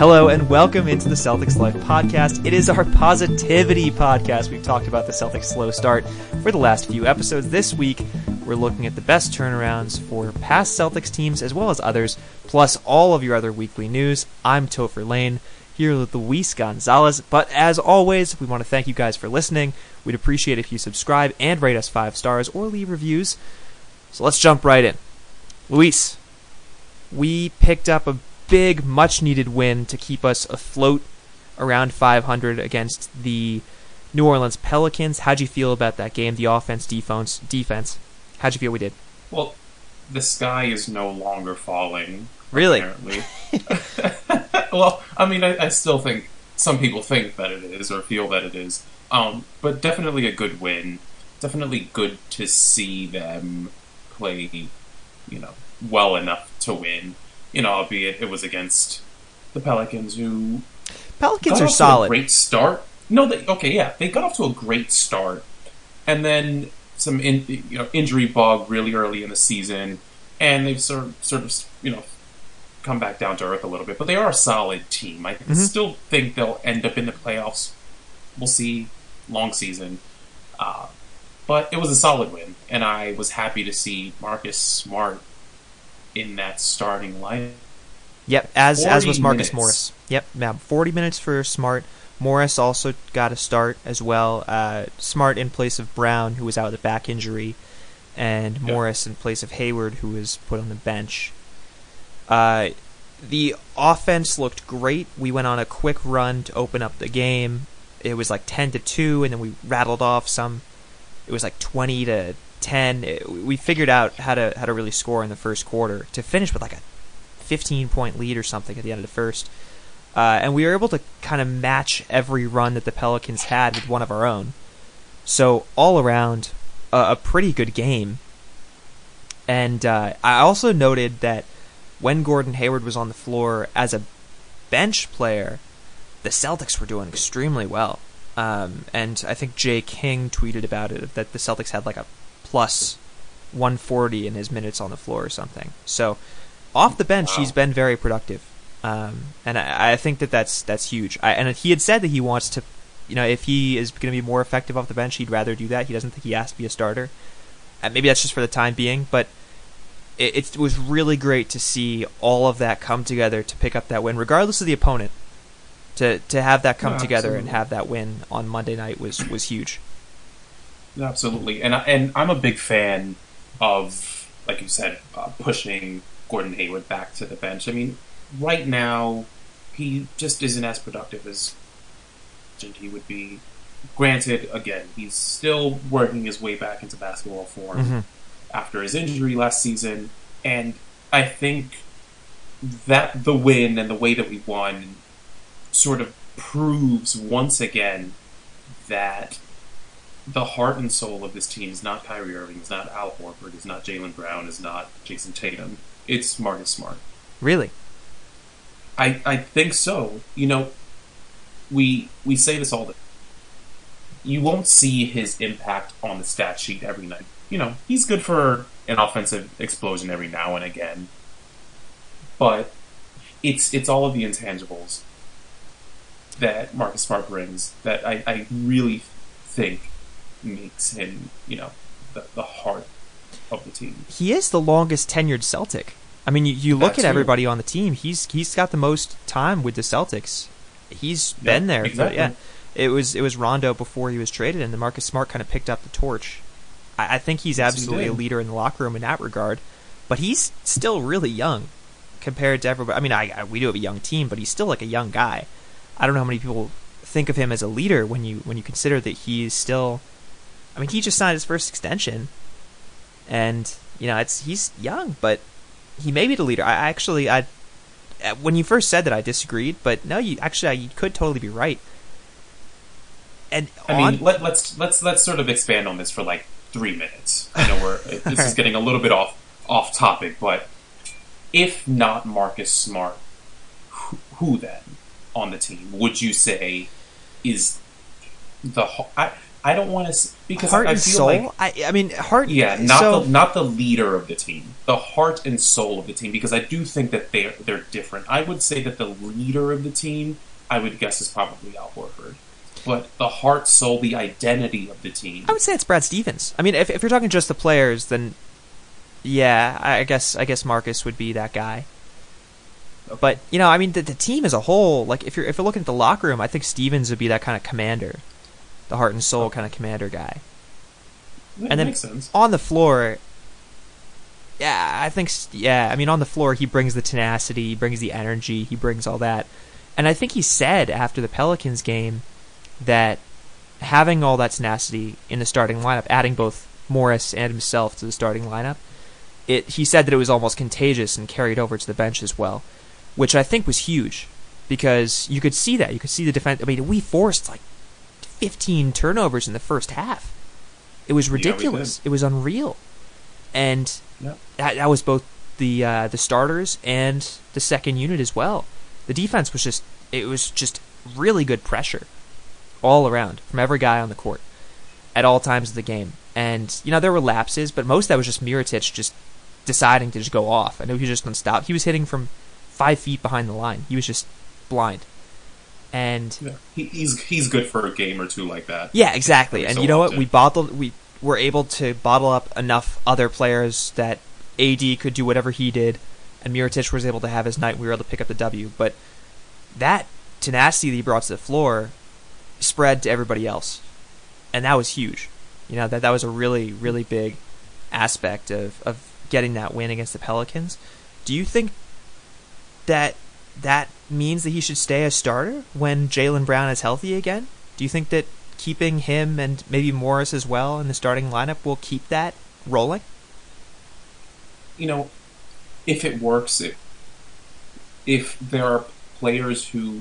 Hello and welcome into the Celtics Life podcast. It is our positivity podcast. We've talked about the Celtics slow start for the last few episodes. This week, we're looking at the best turnarounds for past Celtics teams as well as others, plus all of your other weekly news. I'm Topher Lane here with Luis Gonzalez. But as always, we want to thank you guys for listening. We'd appreciate if you subscribe and rate us five stars or leave reviews. So let's jump right in. Luis, we picked up a big, much needed win to keep us afloat around 500 against the New Orleans Pelicans. How'd you feel about that game? The offense, defense, defense. How'd you feel we did? Well, the sky is no longer falling. Really? Apparently. well, I mean, I, I, still think some people think that it is or feel that it is. Um, but definitely a good win. Definitely good to see them play, you know, well enough to win you know, albeit it was against the Pelicans, who Pelicans are solid. great start. No, they, okay, yeah, they got off to a great start, and then some in, you know injury bug really early in the season, and they've sort of, sort of you know come back down to earth a little bit. But they are a solid team. I mm-hmm. still think they'll end up in the playoffs. We'll see. Long season. Uh, but it was a solid win, and I was happy to see Marcus Smart in that starting lineup. Yep, as as was Marcus minutes. Morris. Yep, yeah, 40 minutes for Smart. Morris also got a start as well. Uh, Smart in place of Brown, who was out with a back injury, and yep. Morris in place of Hayward, who was put on the bench. Uh, the offense looked great. We went on a quick run to open up the game. It was like 10 to 2, and then we rattled off some. It was like 20 to ten. we figured out how to how to really score in the first quarter to finish with like a 15 point lead or something at the end of the first. Uh, and we were able to kind of match every run that the Pelicans had with one of our own. So all around, uh, a pretty good game. And uh, I also noted that when Gordon Hayward was on the floor as a bench player, the Celtics were doing extremely well. Um, and I think Jay King tweeted about it that the Celtics had like a plus 140 in his minutes on the floor or something. So off the bench, wow. he's been very productive, um, and I, I, think that that's that's huge. I, and he had said that he wants to, you know, if he is going to be more effective off the bench, he'd rather do that. He doesn't think he has to be a starter. And maybe that's just for the time being, but it, it was really great to see all of that come together to pick up that win, regardless of the opponent. To to have that come together and have that win on Monday night was was huge. Absolutely, and I, and I'm a big fan of, like you said, uh, pushing Gordon Hayward back to the bench. I mean, right now he just isn't as productive as he would be. Granted, again, he's still working his way back into basketball form mm-hmm. after his injury last season, and I think that the win and the way that we won sort of proves once again that the heart and soul of this team is not Kyrie Irving, is not Al Horford, is not Jaylen Brown, is not Jayson Tatum. It's Marcus Smart. Really? I I think so. You know, we we say this all the you won't see his impact on the stat sheet every night. You know, he's good for an offensive explosion every now and again. But it's it's all of the intangibles that Marcus Smart brings that I, I really think makes him, you know, the, the heart of the team. He is the longest tenured Celtic. I mean, you, you look at everybody on the team. He's he's got the most time with the Celtics. He's yeah, been there. Exactly. yeah, it was it was Rondo before he was traded, and the Marcus Smart kind of picked up the torch. I, I think he's absolutely he a leader in the locker room in that regard. But he's still really young compared to everybody. I mean, I, I we do have a young team, but he's still like a young guy. I don't know how many people think of him as a leader when you when you consider that he's still I mean, he just signed his first extension, and you know, it's he's young, but he may be the leader. I actually, I uh, when you first said that, I disagreed, but no, you actually, you could totally be right. And I on, mean, let, let's let's let's sort of expand on this for like three minutes. I know we're this right. is getting a little bit off off topic, but if not Marcus Smart, who, who then on the team would you say is the I, I don't want to because heart I, I and feel soul. like I, I mean, heart. yeah, not so, the not the leader of the team, the heart and soul of the team. Because I do think that they're they're different. I would say that the leader of the team, I would guess, is probably Al Horford. But the heart, soul, the identity of the team. I would say it's Brad Stevens. I mean, if if you're talking just the players, then yeah, I guess I guess Marcus would be that guy. But you know, I mean, the, the team as a whole, like if you're if you're looking at the locker room, I think Stevens would be that kind of commander, the heart and soul oh. kind of commander guy. That and then makes sense. on the floor, yeah, I think yeah. I mean, on the floor, he brings the tenacity, he brings the energy, he brings all that, and I think he said after the Pelicans game that having all that tenacity in the starting lineup, adding both Morris and himself to the starting lineup, it he said that it was almost contagious and carried over to the bench as well, which I think was huge because you could see that you could see the defense. I mean, we forced like 15 turnovers in the first half. It was ridiculous. did. it was unreal, and Yeah. that, that was both the uh, the starters and the second unit as well. The defense was just it was just really good pressure all around from every guy on the court at all times of the game. And you know there were lapses, but most of that was just Mirotic just deciding to just go off. I know he was just unstoppable. He was hitting from five feet behind the line. He was just blind. And Yeah. He, he's he's good for a game or two like that. yeah, exactly. And so you know what? We bottled. We were able to bottle up enough other players that AD could do whatever he did, and Mirotic was able to have his night. We were able to pick up the W. But that tenacity that he brought to the floor spread to everybody else, and that was huge. You know that that was a really really big aspect of of getting that win against the Pelicans. Do you think that that means that he should stay a starter when Jaylen Brown is healthy again? Do you think that keeping him and maybe Morris as well in the starting lineup will keep that rolling? you know, if it works, if, if there are players who,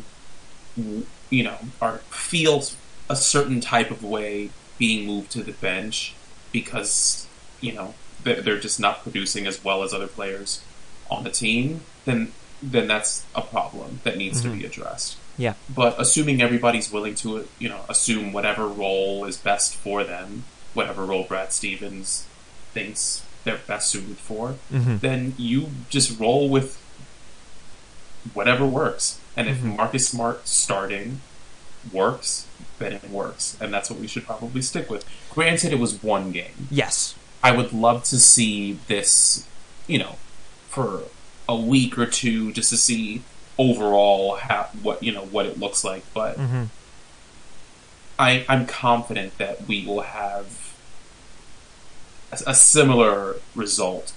you know, are feel a certain type of way being moved to the bench because you know they're just not producing as well as other players on the team, then then that's a problem that needs Mhm. to be addressed. Yeah. But assuming everybody's willing to, you know, assume whatever role is best for them, whatever role Brad Stevens thinks they're best suited for, Mm-hmm. then you just roll with whatever works. And if Mhm. Marcus Smart starting works, then it works. And that's what we should probably stick with. Granted, it was one game. Yes. I would love to see this, you know, for a week or two just to see overall how, what, you know, what it looks like. But Mm-hmm. I, I'm confident that we will have a, a similar result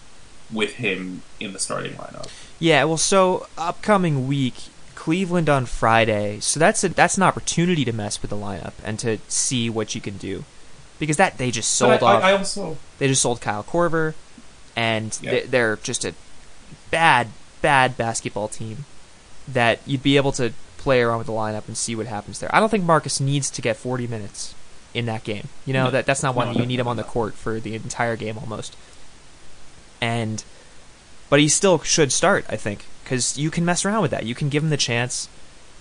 with him in the starting lineup. Yeah. Well, so upcoming week, Cleveland on Friday. So that's a that's an opportunity to mess with the lineup and to see what you can do, because that they just sold I, off. I, I also They just sold Kyle Korver, and Yeah. they, they're just a bad, bad basketball team that you'd be able to play around with the lineup and see what happens there. I don't think Marcus needs to get 40 minutes in that game. You know No. that that's not one No, you need him on the court for the entire game almost. And but he still should start, I think, because you can mess around with that. You can give him the chance.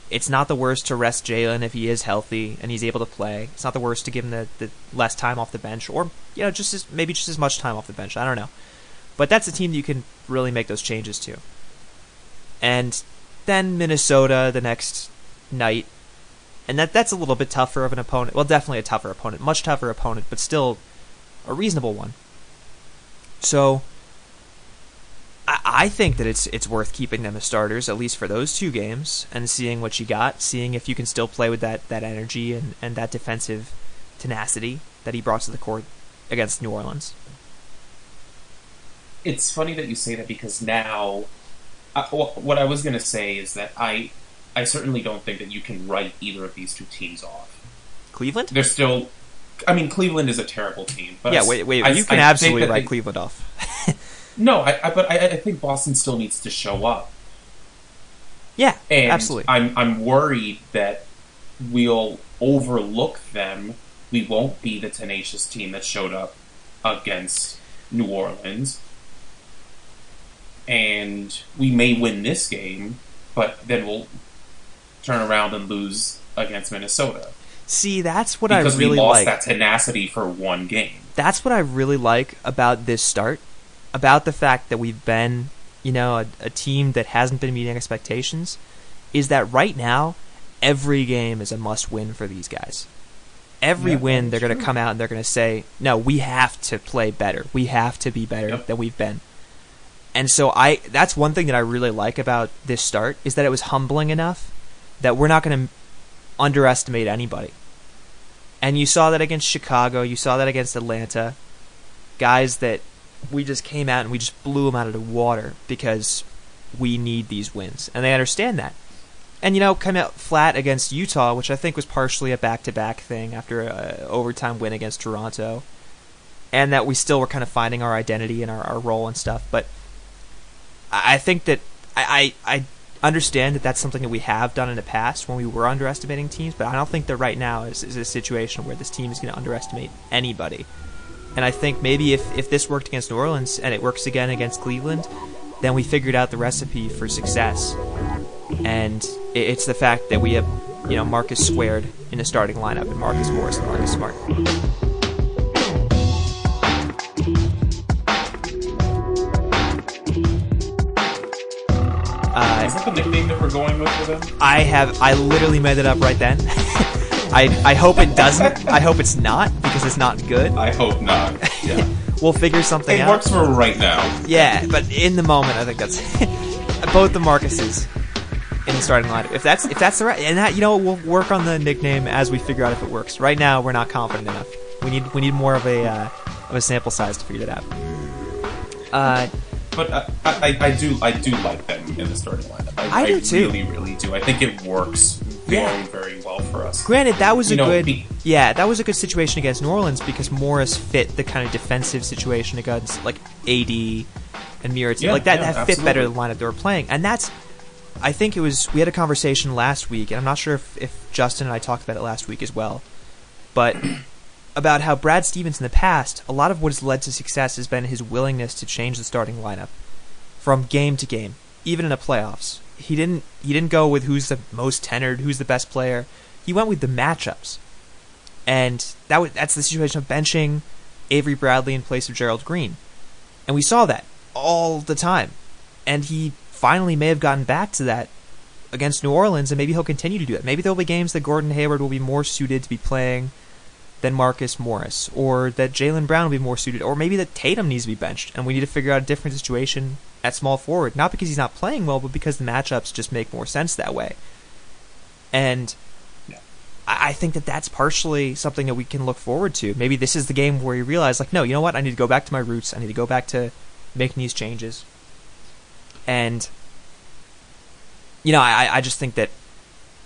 It's not the worst to rest Jaylen if he is healthy and he's able to play. It's not the worst to give him the, the less time off the bench, or you know, just as maybe just as much time off the bench. I don't know, but that's a team that you can really make those changes to. And then Minnesota the next night, and that that's a little bit tougher of an opponent. Well, definitely a tougher opponent, much tougher opponent, but still a reasonable one. So I, I think that it's it's worth keeping them as starters at least for those two games and seeing what you got, seeing if you can still play with that that energy and and that defensive tenacity that he brought to the court against New Orleans. It's funny that you say that because now, I, what I was going to say is that I, I certainly don't think that you can write either of these two teams off. Cleveland? They're still, I mean, Cleveland is a terrible team. But yeah, s- wait, wait. I- you can I absolutely write they- Cleveland off. No, I, I, but I, I think Boston still needs to show up. yeah, And absolutely. I'm I'm worried that we'll overlook them. We won't be the tenacious team that showed up against New Orleans. And we may win this game, but then we'll turn around and lose against Minnesota. See, that's what because I really we lost like. that tenacity for one game. That's what I really like about this start, about the fact that we've been, you know, a, a team that hasn't been meeting expectations, is that right now every game is a must-win for these guys. Every Yeah, win, they're going to come out and they're going to say, "No, we have to play better. We have to be better Yep. than we've been." And so I that's one thing that I really like about this start is that it was humbling enough that we're not going to underestimate anybody. And you saw that against Chicago, you saw that against Atlanta. Guys that we just came out and we just blew them out of the water because we need these wins. And they understand that. And you know, come out flat against Utah, which I think was partially a back-to-back thing after a overtime win against Toronto. And that we still were kind of finding our identity and our, our role and stuff, but I think that I, I I understand that that's something that we have done in the past when we were underestimating teams, but I don't think that right now is, is a situation where this team is going to underestimate anybody. And I think maybe if, if this worked against New Orleans and it works again against Cleveland, then we figured out the recipe for success. And i- it's the fact that we have, you know, Marcus squared in the starting lineup and Marcus Morris and Marcus Smart. Uh, Is that the nickname that we're going with for them? I have I literally made it up right then. I I hope it doesn't. I hope it's not because it's not good. I hope not. Yeah. We'll figure something it out. It works for right now. Yeah, but in the moment, I think that's both the Marcuses in the starting lineup. If that's if that's the right, and that you know we'll work on the nickname as we figure out if it works. Right now, we're not confident enough. We need we need more of a uh, of a sample size to figure that out. Uh, But uh, I, I, I do I do like them in the starting lineup. I, I do too. really, really do. I think it works very, Yeah. very well for us. Granted, that was a know, good, the- yeah, that was a good situation against New Orleans because Morris fit the kind of defensive situation against like AD and Murray. Yeah, like that, yeah, that fit better absolutely. than the lineup they were playing, and that's. I think it was. We had a conversation last week, and I'm not sure if, if Justin and I talked about it last week as well, but about how Brad Stevens in the past, a lot of what has led to success has been his willingness to change the starting lineup from game to game, even in the playoffs. He didn't he didn't go with who's the most tenured, who's the best player. He went with the matchups, and that was, that's the situation of benching Avery Bradley in place of Gerald Green, and we saw that all the time. And he finally may have gotten back to that against New Orleans, and maybe he'll continue to do it. Maybe there'll be games that Gordon Hayward will be more suited to be playing than Marcus Morris, or that Jaylen Brown will be more suited, or maybe that Tatum needs to be benched, and we need to figure out a different situation at small forward. Not because he's not playing well, but because the matchups just make more sense that way. And Yeah. I think that that's partially something that we can look forward to. Maybe this is the game where you realize, like, no, you know what? I need to go back to my roots. I need to go back to making these changes. And you know, I, I just think that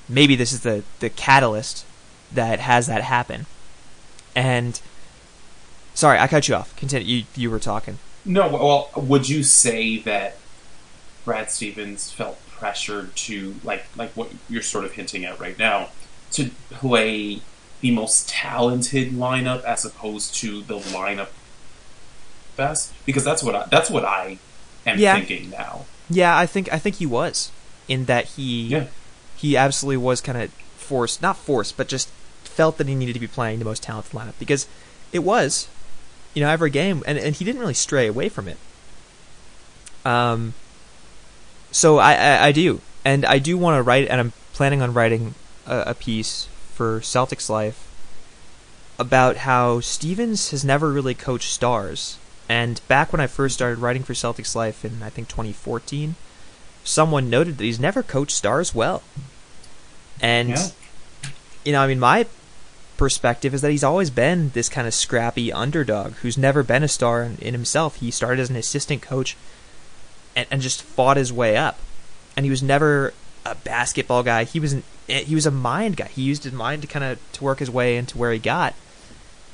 maybe this is the, the catalyst that has that happen. And sorry, I cut you off. Continue. You you were talking. No, well, would you say that Brad Stevens felt pressured to like like what you're sort of hinting at right now to play the most talented lineup as opposed to the lineup best? Because that's what I, that's what I am Yeah. thinking now. Yeah, I think I think he was in that he Yeah. he absolutely was kind of forced, not forced, but just felt that he needed to be playing the most talented lineup because it was, you know, every game, and and he didn't really stray away from it. Um. So I I, I do, and I do want to write, and I'm planning on writing a, a piece for Celtics Life about how Stevens has never really coached stars. And back when I first started writing for Celtics Life in I think 2014, someone noted that he's never coached stars well. And Yeah. you know, I mean, my perspective is that he's always been this kind of scrappy underdog who's never been a star in, in himself. He started as an assistant coach and, and just fought his way up. And he was never a basketball guy. He was an, eh, he was a mind guy. He used his mind to kind of to work his way into where he got.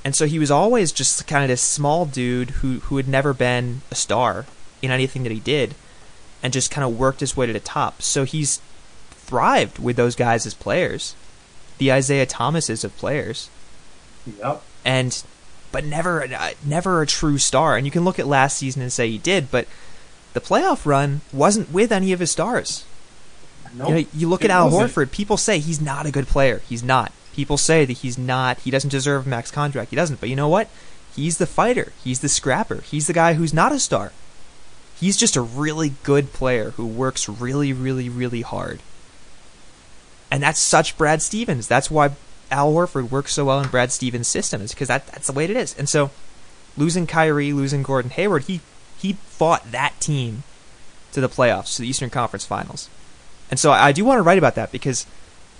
And so he was always just kind of this small dude who who had never been a star in anything that he did and just kind of worked his way to the top. So he's thrived with those guys as players. The Isaiah Thomases of players Yep. and but never uh, never a true star. And you can look at last season and say he did, but the playoff run wasn't with any of his stars. Nope. You know, you look at Al wasn't. Horford. People say he's not a good player. He's not. People say that he's not, he doesn't deserve a max contract. He doesn't. But you know what? He's the fighter. He's the scrapper. He's the guy who's not a star. He's just a really good player who works really, really, really hard. And that's such Brad Stevens. That's why Al Horford works so well in Brad Stevens' system, is because that, that's the way it is. And so losing Kyrie, losing Gordon Hayward, he he fought that team to the playoffs, to the Eastern Conference Finals. And so I do want to write about that because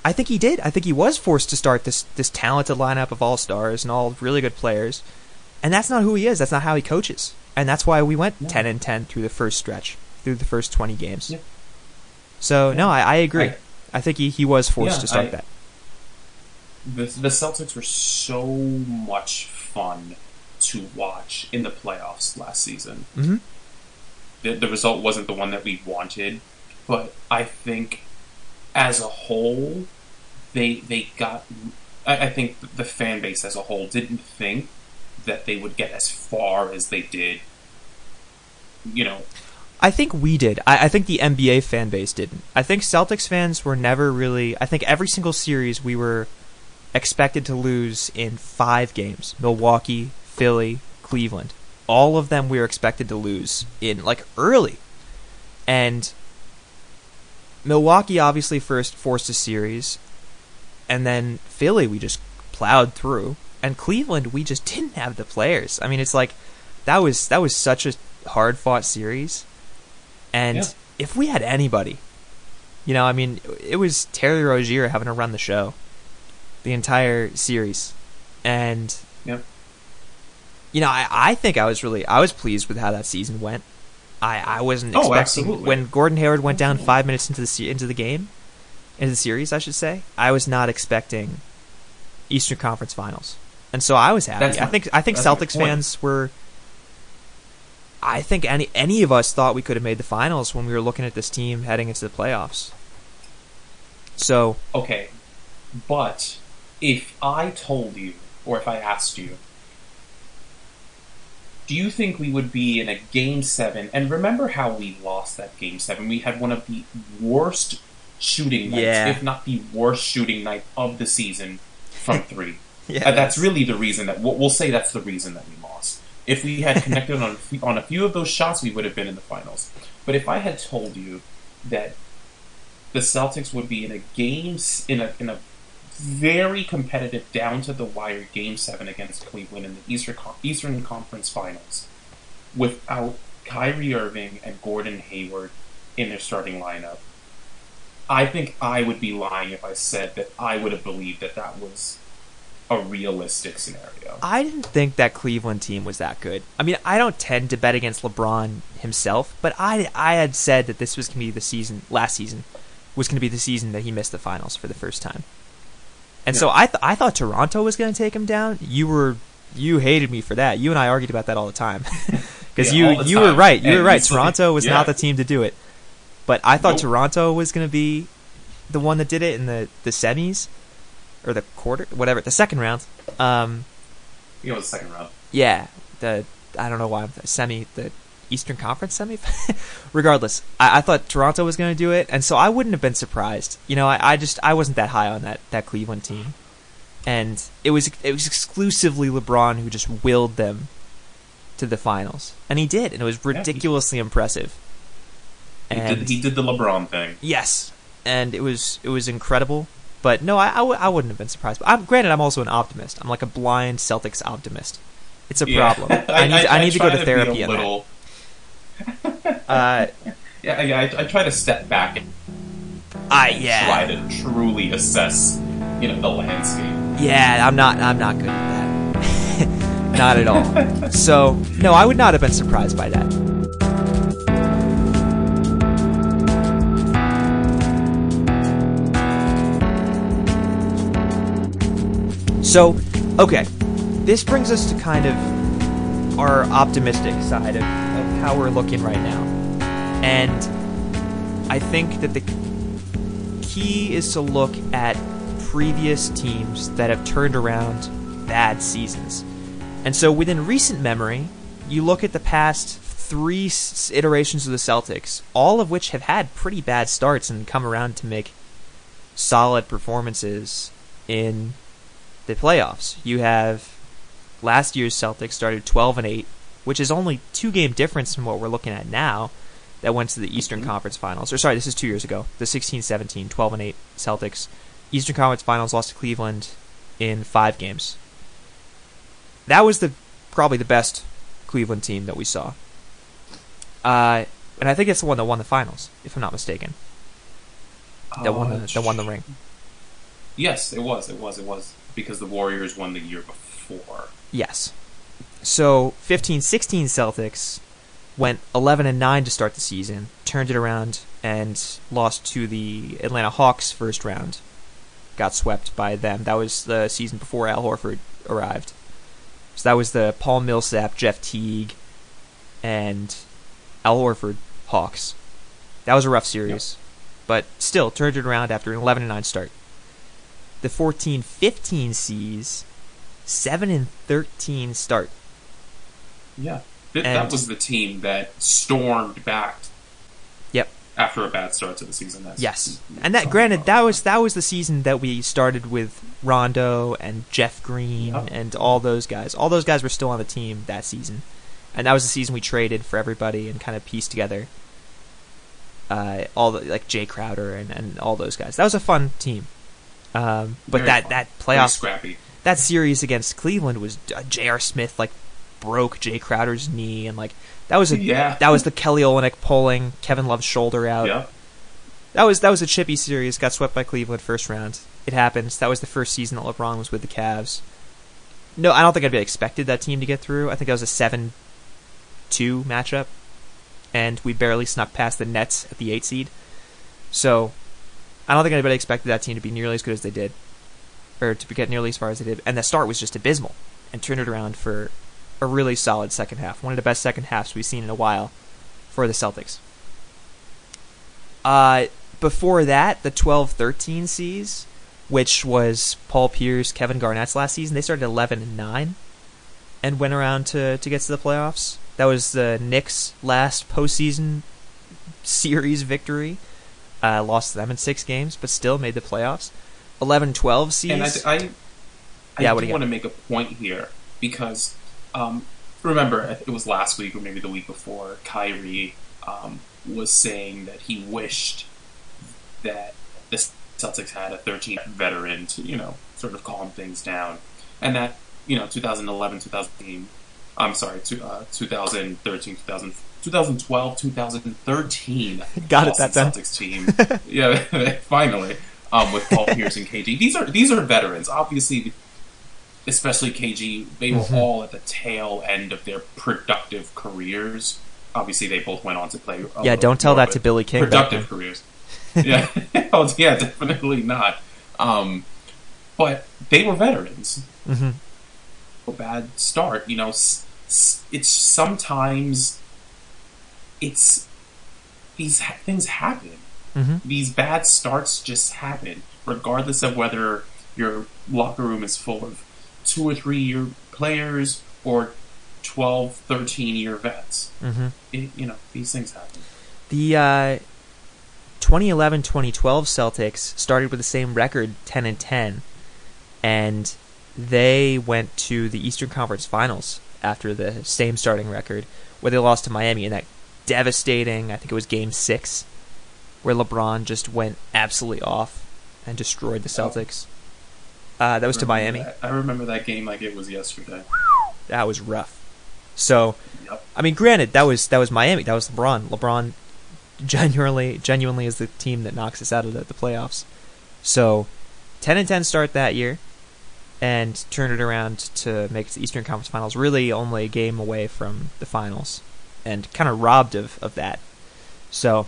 I think he did. I think he was forced to start this this talented lineup of all stars and all really good players. And that's not who he is. That's not how he coaches. And that's why we went 10 and 10 through the first stretch, through the first 20 games. Yeah. So, yeah. no, I, I agree. I, I, think he, he was forced yeah, to start that. The, the Celtics were so much fun to watch in the playoffs last season. Mm-hmm. The, the result wasn't the one that we wanted, but I think as a whole, they they got. I, I think the fan base as a whole didn't think that they would get as far as they did. You know, I think we did. I, I, think the NBA fan base didn't. I think Celtics fans were never really. I think every single series we were expected to lose in five games Milwaukee, Philly, Cleveland. All of them we were expected to lose in like early. And Milwaukee obviously first forced a series, and then Philly we just plowed through, and Cleveland we just didn't have the players. I mean, it's like that was that was such a hard fought series, and yeah. if we had anybody, you know, I mean, it was Terry Rozier having to run the show, the entire series, and yep. you know, I I think I was really I was pleased with how that season went. I, I wasn't oh, expecting absolutely. when Gordon Hayward went down five minutes into the into the game, into the series, I should say. I was not expecting Eastern Conference Finals, and so I was happy. I think I think Celtics fans were. I think any any of us thought we could have made the finals when we were looking at this team heading into the playoffs. So okay, but if I told you, or if I asked you, do you think we would be in a game seven? And remember how we lost that game seven? We had one of the worst shooting nights, yeah. if not the worst shooting night of the season from three. yeah, uh, that's really the reason that we'll, we'll, say that's the reason that we. If we had connected on a few, on a few of those shots, we would have been in the finals. But if I had told you that the Celtics would be in a game in a in a very competitive, down to the wire Game Seven against Cleveland in the Eastern Eastern Conference Finals, without Kyrie Irving and Gordon Hayward in their starting lineup. I think I would be lying if I said that I would have believed that that was a realistic scenario. I didn't think that Cleveland team was that good. I mean, I don't tend to bet against LeBron himself, but I I had said that this was going to be the season last season was going to be the season that he missed the finals for the first time. And yeah. so I th- I thought Toronto was going to take him down. You were you hated me for that. You and I argued about that all the time because yeah, you you time. were right. You and were right. Toronto was yeah. not the team to do it. But I thought nope. Toronto was going to be the one that did it in the the semis or the quarter, whatever, the second round. Um, you know, the second round. Yeah, the I don't know why I'm semi the Eastern Conference semi. Regardless, I, I, thought Toronto was going to do it, and so I wouldn't have been surprised. You know, I, I just I wasn't that high on that that Cleveland team, and it was it was exclusively LeBron who just willed them to the finals, and he did, and it was ridiculously yeah, he, impressive. And he did, he did the LeBron thing. Yes, and it was it was incredible. But no, I, I, w- I wouldn't have been surprised. But I'm, granted, I'm also an optimist. I'm like a blind Celtics optimist. It's a yeah. problem. I need I, I need to go to therapy. little, uh, yeah, yeah. I, I, try to step back and I yeah try to truly assess, you know, the landscape. Yeah, I'm not. I'm not good at that. not at all. so no, I would not have been surprised by that. So, okay, this brings us to kind of our optimistic side of, of how we're looking right now. And I think that the key is to look at previous teams that have turned around bad seasons. And so within recent memory, you look at the past three iterations of the Celtics, all of which have had pretty bad starts and come around to make solid performances in the playoffs. You have last year's Celtics started 12 and 8, which is only two game difference from what we're looking at now. That went to the Eastern Mm-hmm. Conference Finals. Or sorry, this is two years ago. The 16-17, 12 and 8 Celtics. Eastern Conference Finals lost to Cleveland in five games. That was the probably the best Cleveland team that we saw. Uh, and I think it's the one that won the finals, if I'm not mistaken. That won the Uh, that won the ring. Yes, it was. It was. It was because the Warriors won the year before. Yes. So 15-16 Celtics went 11 and 9 to start the season, turned it around and lost to the Atlanta Hawks first round. Got swept by them. That was the season before Al Horford arrived. So that was the Paul Millsap, Jeff Teague, and Al Horford Hawks. That was a rough series, but still turned it around after an 11 and 9 start. The 14-15 C's 7 and 13 start. Yeah, Th- And- that was the team that stormed back. Yep. After a bad start to the season. That's Yes, and that granted that was that was the season that we started with Rondo and Jeff Green Yep. and all those guys. All those guys were still on the team that season, and that was the season we traded for everybody and kind of pieced together. Uh, all the like Jae Crowder and, and all those guys. That was a fun team. Um, but Very that fun. that playoff scrappy. that series against Cleveland was uh, J.R. Smith like broke Jae Crowder's knee and like that was a Yeah. that was the Kelly Olynyk pulling Kevin Love's shoulder out. Yeah. That was that was a chippy series. Got swept by Cleveland first round. It happens. That was the first season that LeBron was with the Cavs. No, I don't think I'd be expected that team to get through. I think that was a seven-two matchup, and we barely snuck past the Nets at the eight seed. So, I don't think anybody expected that team to be nearly as good as they did, or to get nearly as far as they did. And the start was just abysmal, and turned it around for a really solid second half. One of the best second halves we've seen in a while for the Celtics. Uh, before that, the 12-13 C's, which was Paul Pierce, Kevin Garnett's last season, they started 11 and 9 and went around to, to get to the playoffs. That was the Knicks' last postseason series victory. Uh, lost them in six games, but still made the playoffs. 11-12 C's. And I, I, I Yeah, do do want to make a point here because um, remember it was last week or maybe the week before Kyrie um, was saying that he wished that the Celtics had a 13 veteran to you know sort of calm things down, and that you know 2011 2013 I'm sorry to, uh, 2013 2000, 2012 2013 Got it Boston that time. Celtics team yeah finally um, with Paul Pierce and KG these are these are veterans obviously especially KG, they were Mhm. all at the tail end of their productive careers. Obviously, they both went on to play. yeah, don't tell that to Billy King. Productive careers. yeah, oh, yeah, definitely not. Um, but they were veterans. Mhm. A bad start, you know. It's sometimes it's these ha- things happen Mhm. these bad starts just happen, regardless of whether your locker room is full of two or three year players or 12, 13 year vets. Mhm. It, you know, these things happen. The uh, 2011-2012 Celtics started with the same record, 10 and 10, and they went to the Eastern Conference Finals after the same starting record, where they lost to Miami in that devastating. I think it was Game Six, where LeBron just went absolutely off and destroyed the Celtics. Uh, that was to Miami. that- I remember that game like it was yesterday. That was rough. So, Yep. I mean, granted, that was that was Miami. That was LeBron. LeBron genuinely genuinely is the team that knocks us out of the, the playoffs. So, ten and ten start that year, and turn it around to make it to the Eastern Conference Finals. Really, only a game away from the finals, and kind of robbed of, of that. So,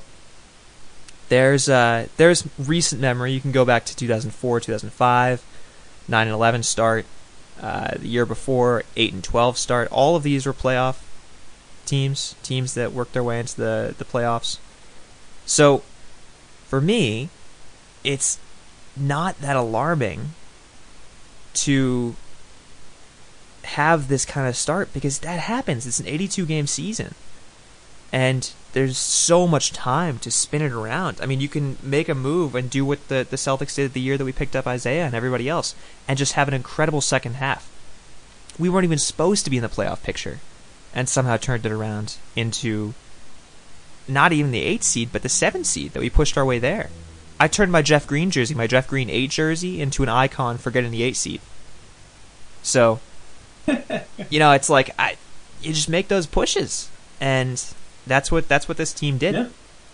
there's uh there's recent memory. You can go back to 2004, 2005, nine and eleven start. Uh, the year before, eight and twelve start. All of these were playoff teams, teams that worked their way into the the playoffs. So, for me, it's not that alarming to have this kind of start because that happens. It's an 82 game season. and there's so much time to spin it around. I mean, you can make a move and do what the, the Celtics did the year that we picked up Isaiah and everybody else, and just have an incredible second half. We weren't even supposed to be in the playoff picture, and somehow turned it around into not even the eight seed, but the seven seed that we pushed our way there. I turned my Jeff Green jersey, my Jeff Green eight jersey, into an icon for getting the eight seed. So, you know, it's like I, you just make those pushes, and that's what that's what this team did. Yeah.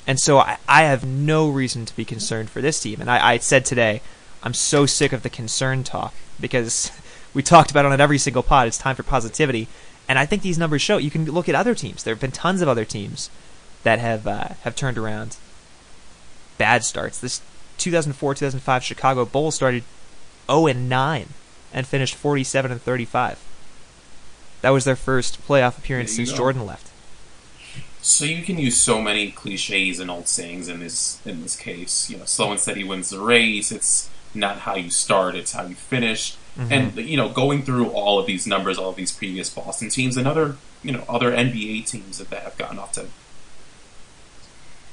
And so I, I have no reason to be concerned for this team. And I, I said today, I'm so sick of the concern talk because we talked about it on every single pod. It's time for positivity. And I think these numbers show. You can look at other teams. There have been tons of other teams that have uh, have turned around bad starts. This 2004-2005 Chicago Bulls started 0 and 9 and finished 47 and 35. That was their first playoff appearance since go. Jordan left. So you can use so many cliches and old sayings in this in this case. You know, slow and steady wins the race. It's not how you start; it's how you finish. Mm-hmm. And you know, going through all of these numbers, all of these previous Boston teams, and other you know other NBA teams that have gotten off to,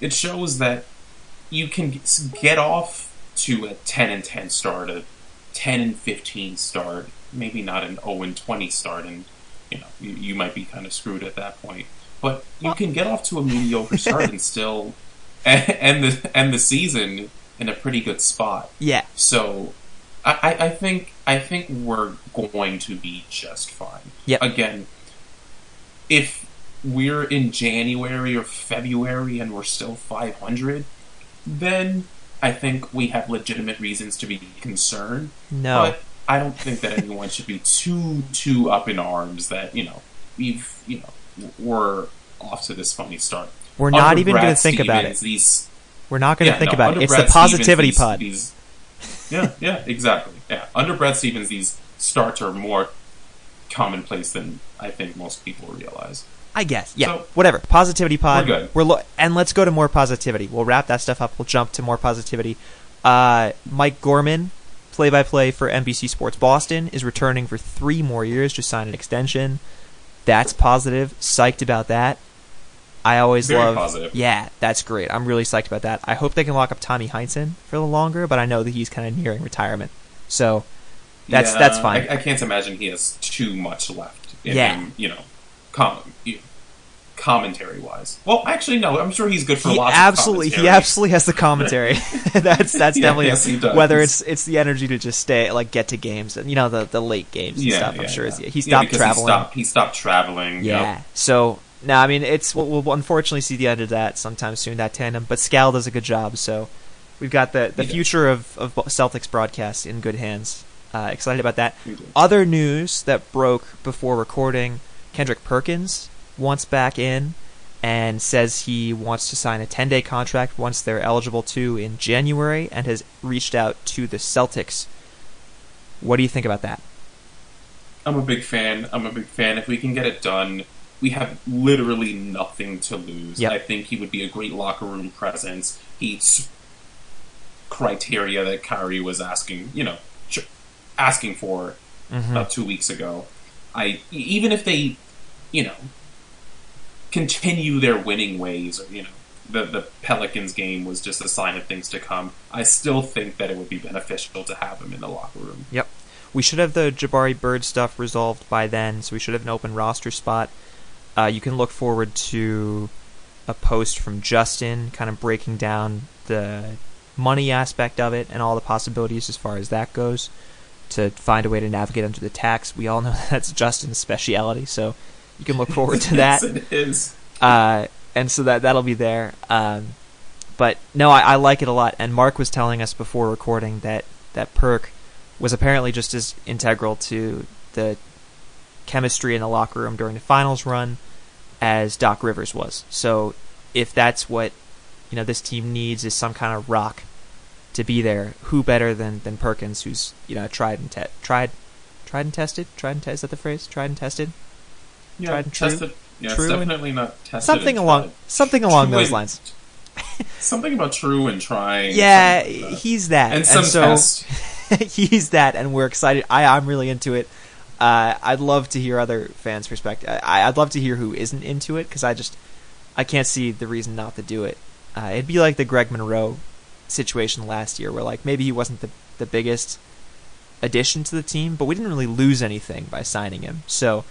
it shows that you can get off to a ten and ten start, a ten and fifteen start, maybe not an zero and twenty start, and you know you, you might be kind of screwed at that point. But you can get off to a mediocre start and still end the end the season in a pretty good spot. Yeah. So I, I- think I think we're going to be just fine. Yep. Again, if we're in January or February and we're still 500, then I think we have legitimate reasons to be concerned. No. But I don't think that anyone should be too too up in arms that you know we've you know we're off to this funny start. We're not even going to think about it. These We're not going to yeah, think no, about it. It's Brad the positivity Stevens, pod. these- these- yeah, yeah, exactly. Yeah, under Brad Stevens, these starts are more commonplace than I think most people realize. I guess. Yeah. So- whatever. Positivity pod. We're good. We're lo- and let's go to more positivity. We'll wrap that stuff up. We'll jump to more positivity. Uh, Mike Gorman, play-by-play for NBC Sports Boston, is returning for three more years. Just signed an extension. That's positive. Psyched about that. I always Very love. positive. Yeah, that's great. I'm really psyched about that. I hope they can lock up Tommy Heinsohn for a little longer, but I know that he's kind of nearing retirement, so that's Yeah, that's fine. I, I can't imagine he has too much left. In Yeah. him, you know, com- you- commentary wise. Well, actually, no. I'm sure he's good for he lots. absolutely he absolutely has the commentary that's that's Yeah, definitely yes, he does. whether it's it's the energy to just stay like get to games and you know the the late games and Yeah, stuff i'm sure yeah. is he stopped traveling He stopped, he stopped traveling. yeah yep. so no i mean it's we'll, we'll unfortunately see the end of that sometime soon that tandem but scal does a good job so we've got the the He future of of celtics broadcast in good hands uh, excited about that other news that broke before recording Kendrick Perkins wants back in and says he wants to sign a 10 day contract once they're eligible to in January and has reached out to the Celtics. What do you think about that? I'm a big fan. I'm a big fan. If we can get it done, we have literally nothing to lose. Yep. I think he would be a great locker room presence. He's criteria that Kyrie was asking, you know, asking for Mm-hmm. about two weeks ago. I even if they, you know, continue their winning ways, or you know, the the Pelicans game was just a sign of things to come. I still think that it would be beneficial to have him in the locker room. Yep. We should have the Jabari Bird stuff resolved by then, so we should have an open roster spot. Uh, you can look forward to a post from Justin, kind of breaking down the money aspect of it and all the possibilities as far as that goes. To find a way to navigate under the tax, we all know that's Justin's speciality, so you can look forward to that yes, it is. uh, and so that that'll be there. Um, but no, I, I like it a lot. And Mark was telling us before recording that that perk was apparently just as integral to the chemistry in the locker room during the finals run as Doc Rivers was. So if that's what you know this team needs is some kind of rock to be there, who better than than Perkins, who's you know tried and te- tried tried and tested, tried and tested. Is that the phrase? Tried and tested. Yeah, Tried and true? tested. Yeah, True it's and- definitely not tested. Something along tried. something along True those and- lines. Something about true and trying. Yeah, something like that. he's that, and some so test. he's that, and we're excited. I I'm really into it. Uh, I'd love to hear other fans' perspective. I, I'd love to hear who isn't into it because I just I can't see the reason not to do it. Uh, it'd be like the Greg Monroe situation last year, where like maybe he wasn't the the biggest addition to the team, but we didn't really lose anything by signing him. So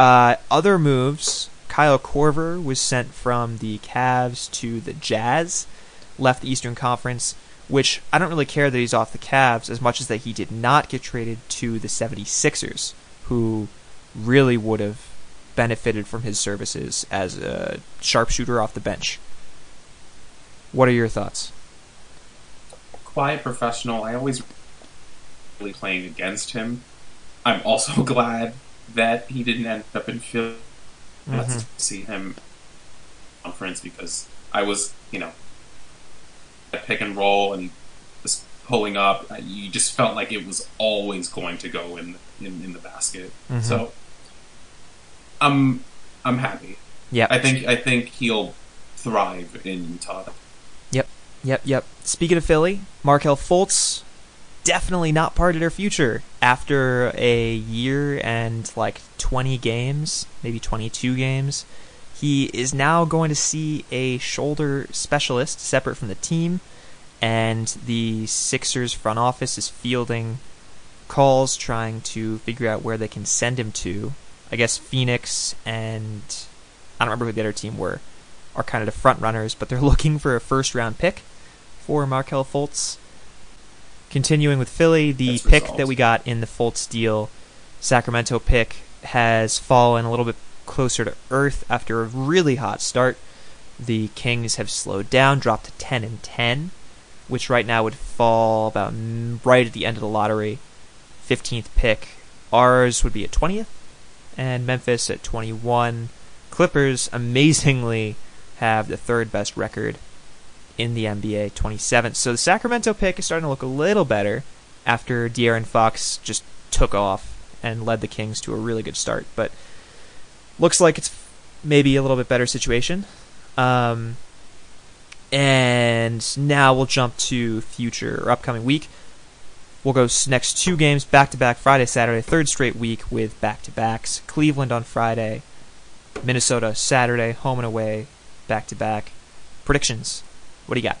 Uh, other moves: Kyle Korver was sent from the Cavs to the Jazz, left the Eastern Conference. Which I don't really care that he's off the Cavs as much as that he did not get traded to the 76ers, who really would have benefited from his services as a sharpshooter off the bench. What are your thoughts? Quiet professional. I always really playing against him. I'm also glad that he didn't end up in Philly. Mm-hmm. Let's see him conference because I was, you know, at pick and roll and just pulling up. You just felt like it was always going to go in in, in the basket. Mm-hmm. So I'm I'm happy. Yeah, I think I think he'll thrive in Utah. Yep, yep, yep. Speaking of Philly, Markelle Fultz definitely not part of their future after a year and like 20 games, maybe 22 games. He is now going to see a shoulder specialist separate from the team, and the Sixers front office is fielding calls trying to figure out where they can send him to. I guess Phoenix and I don't remember who the other team were are kind of the front runners, but they're looking for a first round pick for Markelle Fultz. Continuing with Philly, the That's pick resolved. that we got in the Fultz deal, Sacramento pick, has fallen a little bit closer to earth after a really hot start. The Kings have slowed down, dropped to 10 and 10, which right now would fall about right at the end of the lottery. 15th pick. Ours would be at 20th, and Memphis at 21. Clippers amazingly have the third best record in the NBA, 27th. So the Sacramento pick is starting to look a little better after De'Aaron Fox just took off and led the Kings to a really good start. But looks like it's maybe a little bit better situation. Um, and now we'll jump to future or upcoming week. We'll go next two games back to back Friday, Saturday, third straight week with back to backs. Cleveland on Friday, Minnesota Saturday, home and away, back to back. Predictions. What do you got?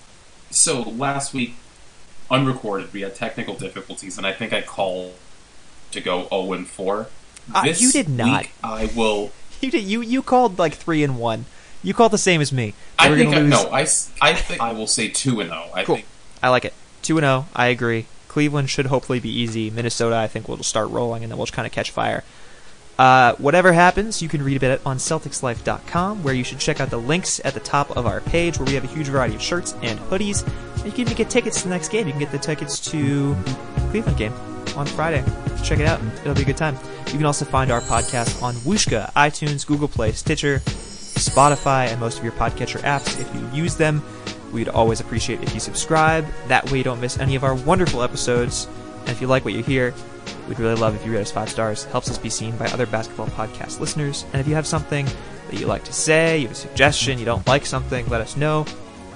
So last week, unrecorded, we had technical difficulties, and I think I called to go zero oh and four. Uh, you did not. I will. You did. You you called like three and one. You called the same as me. I think I, no. I, I think I will say two and zero. Oh. I cool. think I like it. Two and zero. I agree. Cleveland should hopefully be easy. Minnesota, I think, will just start rolling, and then we'll just kind of catch fire. Uh, whatever happens, you can read about it on CelticsLife.com, where you should check out the links at the top of our page, where we have a huge variety of shirts and hoodies. And you can even get tickets to the next game. You can get the tickets to the Cleveland game on Friday. Check it out; it'll be a good time. You can also find our podcast on Whooshkaa, iTunes, Google Play, Stitcher, Spotify, and most of your podcatcher apps. If you use them, we'd always appreciate if you subscribe. That way, you don't miss any of our wonderful episodes. And if you like what you hear, We'd really love if you rate us five stars. Helps us be seen by other basketball podcast listeners. And if you have something that you like to say, you have a suggestion, you don't like something, let us know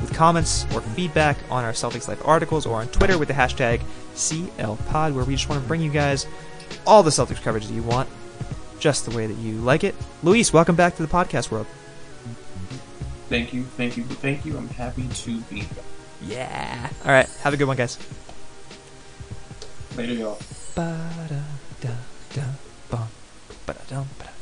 with comments or feedback on our Celtics Life articles or on Twitter with the hashtag CLPod, where we just want to bring you guys all the Celtics coverage that you want, just the way that you like it. Luis, welcome back to the podcast world. Thank you, thank you, thank you. I'm happy to be here. Yeah. All right. Have a good one, guys. Later, y'all. Ba-da-da-da-bum. Ba-da-dum-ba-da.